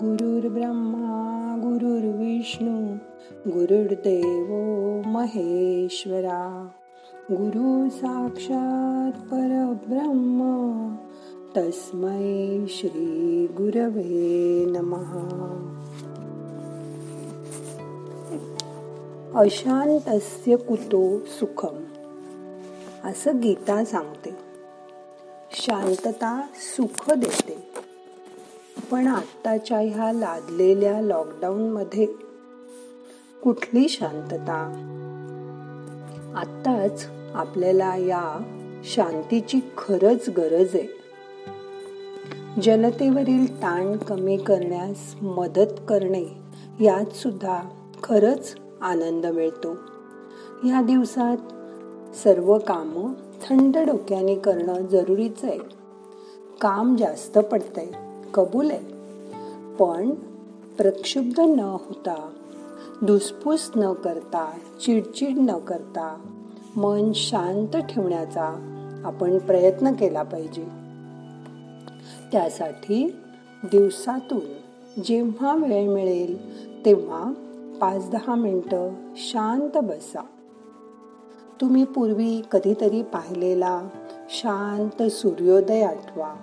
गुरुर्ब्रह्मा गुरुर्विष्णू गुरुर्देव महेश्वरा. गुरु साक्षात परब्रह्म तस्मै श्री गुरवे नमहा अशांतस्य कुतो सुखम. असं गीता सांगते. शांतता सुख देते. पण आत्ताच्या ह्या लादलेल्या लॉकडाऊनमध्ये कुठली शांतता? आत्ताच आपल्याला या शांतीची खरंच गरज आहे. जनतेवरील ताण कमी करण्यास मदत करणे यात सुद्धा खरंच आनंद मिळतो. या दिवसात सर्व कामं थंड डोक्याने करणं जरुरीच आहे. काम जास्त पडतंय. कबूल आहे पण प्रक्षुब्ध न होता धुसफूस न करता चिडचिड न करता मन शांत ठेवण्याचा आपण प्रयत्न केला पाहिजे. त्यासाठी दिवसातून जेव्हा वेळ मिळेल तेव्हा पाच दहा मिनटं शांत बसा. तुम्ही पूर्वी कधीतरी पाहिलेला शांत सूर्योदय आठवा.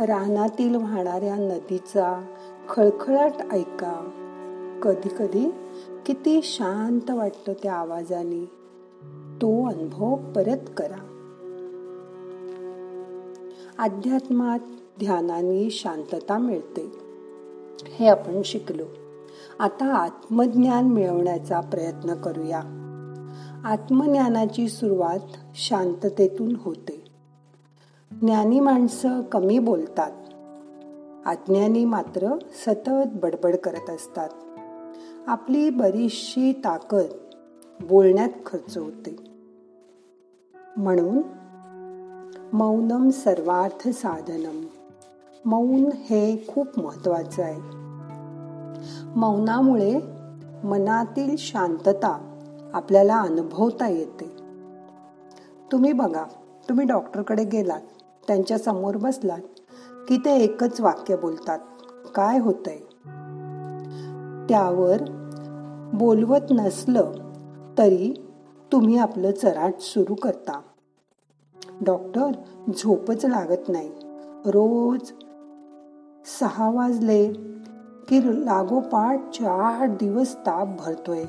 रानातील वाहणाऱ्या नदीचा खळखळाट ऐका. कधी कधी किती शांत वाटतं त्या आवाजाने. तो अनुभव परत करा. अध्यात्मात ध्यानाने शांतता मिळते. हे आपण शिकलो. आता आत्मज्ञान मिळवण्याचा प्रयत्न करूया. आत्मज्ञानाची सुरुवात शांततेतून होते. ज्ञानी माणसं कमी बोलतात. अज्ञानी मात्र सतत बडबड करत असतात. आपली बरीचशी ताकद बोलण्यात खर्च होते म्हणून मौनम सर्वार्थ साधनम. मौन हे खूप महत्वाचं आहे. मौनामुळे मनातील शांतता आपल्याला अनुभवता येते. तुम्ही बघा तुम्ही डॉक्टरकडे गेलात. त्यांच्यासमोर बसलात की ते एकच वाक्य बोलतात. काय होतंय? त्यावर बोलवत नसलं तरी तुम्ही आपलं चराट सुरू करता. डॉक्टर झोपच लागत नाही. रोज सहा वाजले की लागोपाठ चार दिवस ताप भरतोय.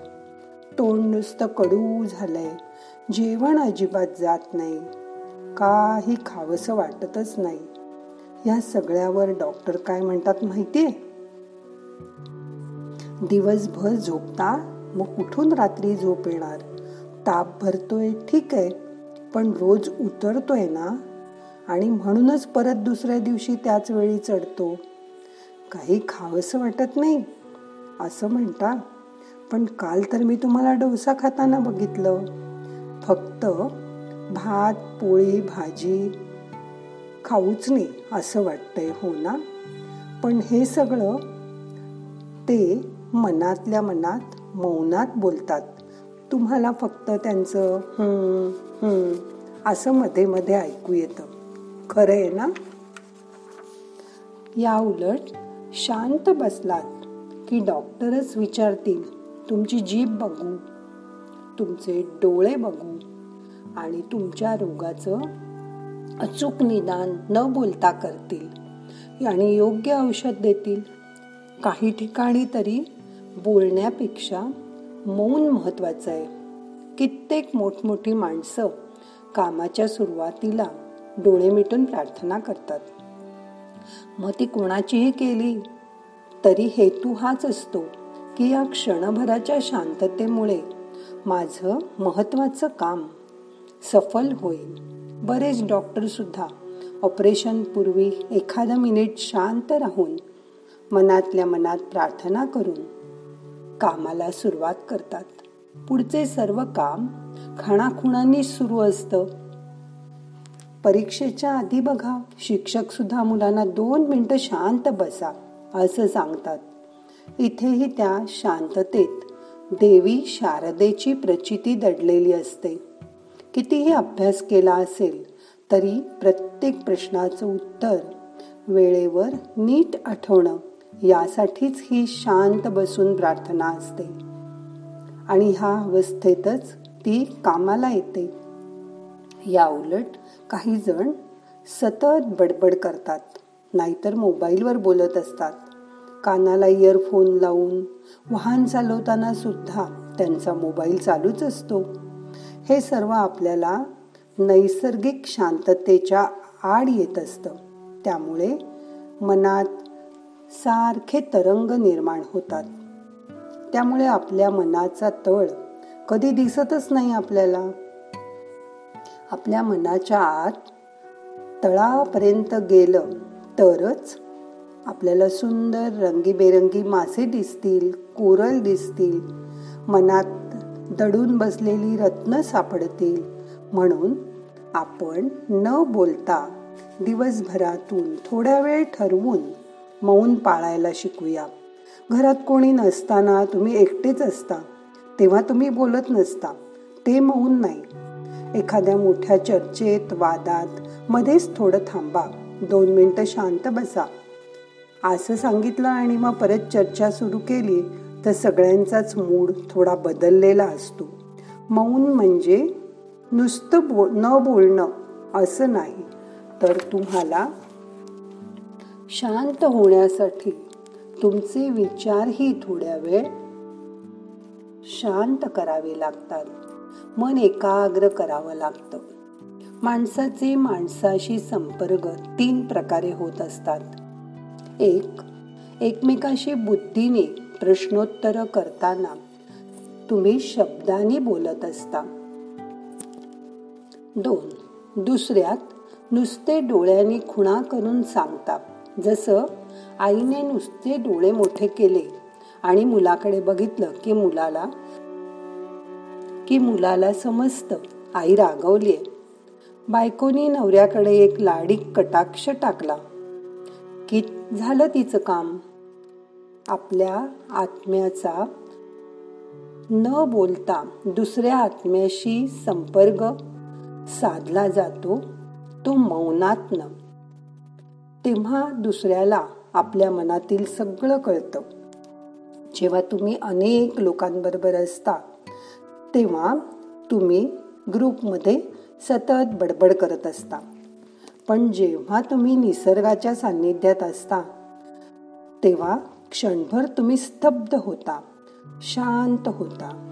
तोंड नुसतं कडू झालंय. जेवण अजिबात जात नाही. काही खावंसं वाटतच नाही. या सगळ्यावर डॉक्टर काय म्हणतात माहितीये? दिवसभर झोपता मग कुठून रात्री झोप येणार. ताप भरतोय ठीक आहे पण रोज उतरतोय ना? आणि म्हणूनच परत दुसऱ्या दिवशी त्याच वेळी चढतो. काही खावंसं वाटत नाही असं म्हणता. पण काल तर मी तुम्हाला डोसा खाताना बघितलं. फक्त भात पोळी भाजी खाऊच नाही असं वाटतंय हो ना? पण हे सगळं ते मनातल्या मनात मौनात बोलतात. तुम्हाला फक्त त्यांचं हम्म असं मध्ये मध्ये ऐकू येतं. खरं आहे ना? या उलट शांत बसलात की डॉक्टरच विचारतील तुमची जीभ बघू तुमचे डोळे बघू आणि तुमच्या रोगाचं अचूक निदान न बोलता करतील. आणि योग्य औषध देतील. काही ठिकाणी तरी बोलण्यापेक्षा मौन महत्वाचं आहे. कित्येक मोठमोठी माणसं कामाच्या सुरुवातीला डोळे मिटून प्रार्थना करतात. मग ती कोणाचीही केली तरी हेतू हाच असतो की या क्षणभराच्या शांततेमुळे माझं महत्वाचं काम सफल होईल. बरेच डॉक्टरसुद्धा ऑपरेशनपूर्वी ऑपरेशन पूर्वी एखादा मिनिट शांत राहून मनातल्या मनात प्रार्थना करून कामाला सुरुवात करतात. पुढचे सर्व काम खणाखुणांनी सुरू असतं. परीक्षेच्या आधी बघा. शिक्षक सुद्धा मुलांना दोन मिनटं शांत बसा असं सांगतात. इथेही त्या शांततेत देवी शारदेची प्रचिती दडलेली असते. कितीही अभ्यास केला असेल तरी प्रत्येक प्रश्नाचं उत्तर वेळेवर नीट आठवणं यासाठीच ही शांत बसून प्रार्थना असते. आणि ह्या अवस्थेतच ती कामाला येते. या उलट काही जण सतत बडबड करतात नाहीतर मोबाईलवर बोलत असतात. कानाला इयरफोन लावून वाहन चालवताना सुद्धा त्यांचा मोबाईल चालूच असतो. हे सर्व आपल्याला नैसर्गिक शांततेच्या आड येत असतं. त्यामुळे मनात सारखे तरंग निर्माण होतात. त्यामुळे आपल्या मनाचा तळ कधी दिसतच नाही आपल्याला. आपल्या मनाच्या आत तळापर्यंत गेलं तरच आपल्याला सुंदर रंगीबेरंगी मासे दिसतील कोरल दिसतील. मनात दडून बसलेली रत्न सापडतील. म्हणून आपण न बोलता दिवसभरातून थोड्या वेळ ठरवून मौन पाळायला शिकूया. घरात कोणी नसताना तुम्ही एकटेच असता. तेव्हा तुम्ही बोलत नसता. ते मौन नाही. एखाद्या मोठ्या चर्चेत वादात मध्येच थोडं थांबा. दोन मिनटं शांत बसा. असं सांगितलं आणि मग परत चर्चा सुरू केली. तर सगळ्यांचाच मूड थोडा बदललेला असतो. मौन म्हणजे नुसतं बो न बोलणं असं नाही. तर तुम्हाला शांत होण्यासाठी तुमचे विचारही थोड्या वेळ शांत करावे लागतात. मन एकाग्र करावं लागतं. माणसाचे माणसाशी संपर्क तीन प्रकारे होत असतात. एक एकमेकाशी बुद्धीने प्रश्नोत्तर करताना तुम्ही शब्दाने बोलत असता. दोन दुसऱ्यात नुसते डोळ्याने खुणा करून सांगता. जसं आईने नुसते डोळे मोठे केले आणि मुलाकडे बघितलं की मुलाला की मुलाला समजतं आई रागवलीये. बायकोनी नवऱ्याकडे एक लाडीक कटाक्ष टाकला. की झालं तिचं काम? आपल्या आत्म्याचा न बोलता दुसऱ्या आत्म्याशी संपर्क साधला जातो तो मौनातनं तेव्हा दुसऱ्याला आपल्या मनातील सगळं कळतं. जेव्हा तुम्ही अनेक लोकांबरोबर असता तेव्हा तुम्ही ग्रुपमध्ये सतत बडबड करत असता. पण जेव्हा तुम्ही निसर्गाच्या सान्निध्यात असता तेव्हा क्षणभर तुम्ही स्तब्ध होता शांत होता.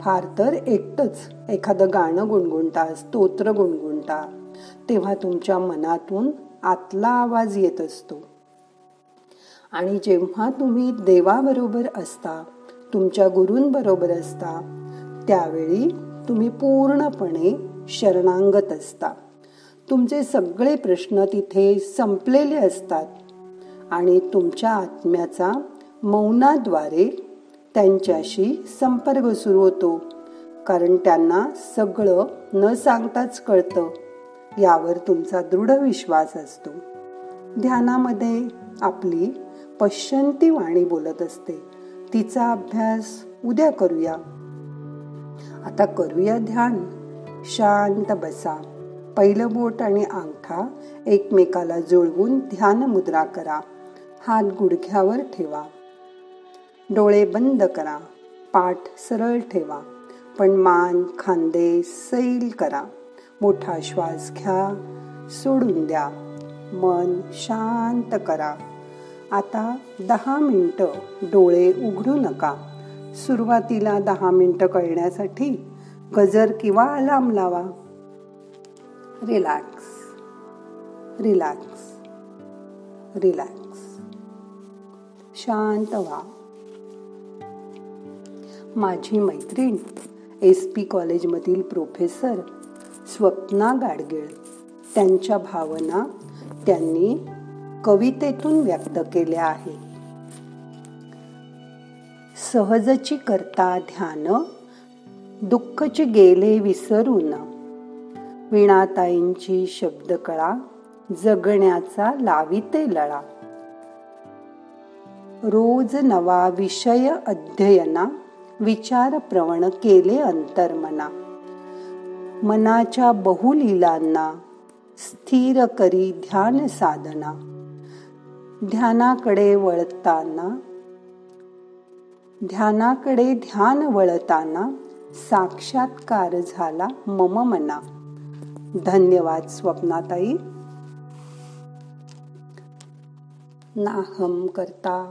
फार तर एकटच एखादं गाणं गुणगुणता स्तोत्र गुणगुणता तेव्हा तुमच्या मनातून आतला आवाज येत असतो. आणि जेव्हा तुम्ही देवाबरोबर असता तुमच्या गुरूंबरोबर असता त्यावेळी तुम्ही पूर्णपणे शरणांगत असता. तुमचे सगळे प्रश्न तिथे संपलेले असतात. आणि तुमच्या आत्म्याचा मौनाद्वारे त्यांच्याशी संपर्क सुरू होतो. कारण त्यांना सगळं न सांगताच कळतं. यावर तुमचा दृढ विश्वास असतो. ध्यानामध्ये आपली पश्चंती वाणी बोलत असते. तिचा अभ्यास उद्या करूया. आता करूया ध्यान. शांत बसा. पहिलं बोट आणि अंगठा एकमेकाला जुळवून ध्यान मुद्रा करा. हात गुडघ्यावर ठेवा. डोळे बंद करा. पाठ सरळ ठेवा. पण मान खांदे सैल करा. मोठा श्वास घ्या. सोडून द्या. मन शांत करा. आता दहा मिनटं डोळे उघडू नका. सुरुवातीला दहा मिनटं कळण्यासाठी गजर किंवा अलार्म लावा. रिलॅक्स. रिलॅक्स. रिलॅक्स. शांत व्हा. माझी मैत्रीण एस पी कॉलेजमधील प्रोफेसर स्वप्ना गाडगीळ त्यांच्या भावना त्यांनी कवितेतून व्यक्त केल्या आहेत. सहजची करता ध्यान दुःखची गेले विसरून. विणाताईंची शब्दकळा जगण्याचा लाविते लळा. रोज नवा विषय अध्ययना विचार प्रवण केले अंतर्मना. मनाच्या बहुलीलांना स्थिर करी ध्यान साधना. ध्यानाकडे वळताना ध्यानाकडे ध्यान वळताना साक्षात्कार झाला मम मना. धन्यवाद स्वप्नाताई. नाहम करता.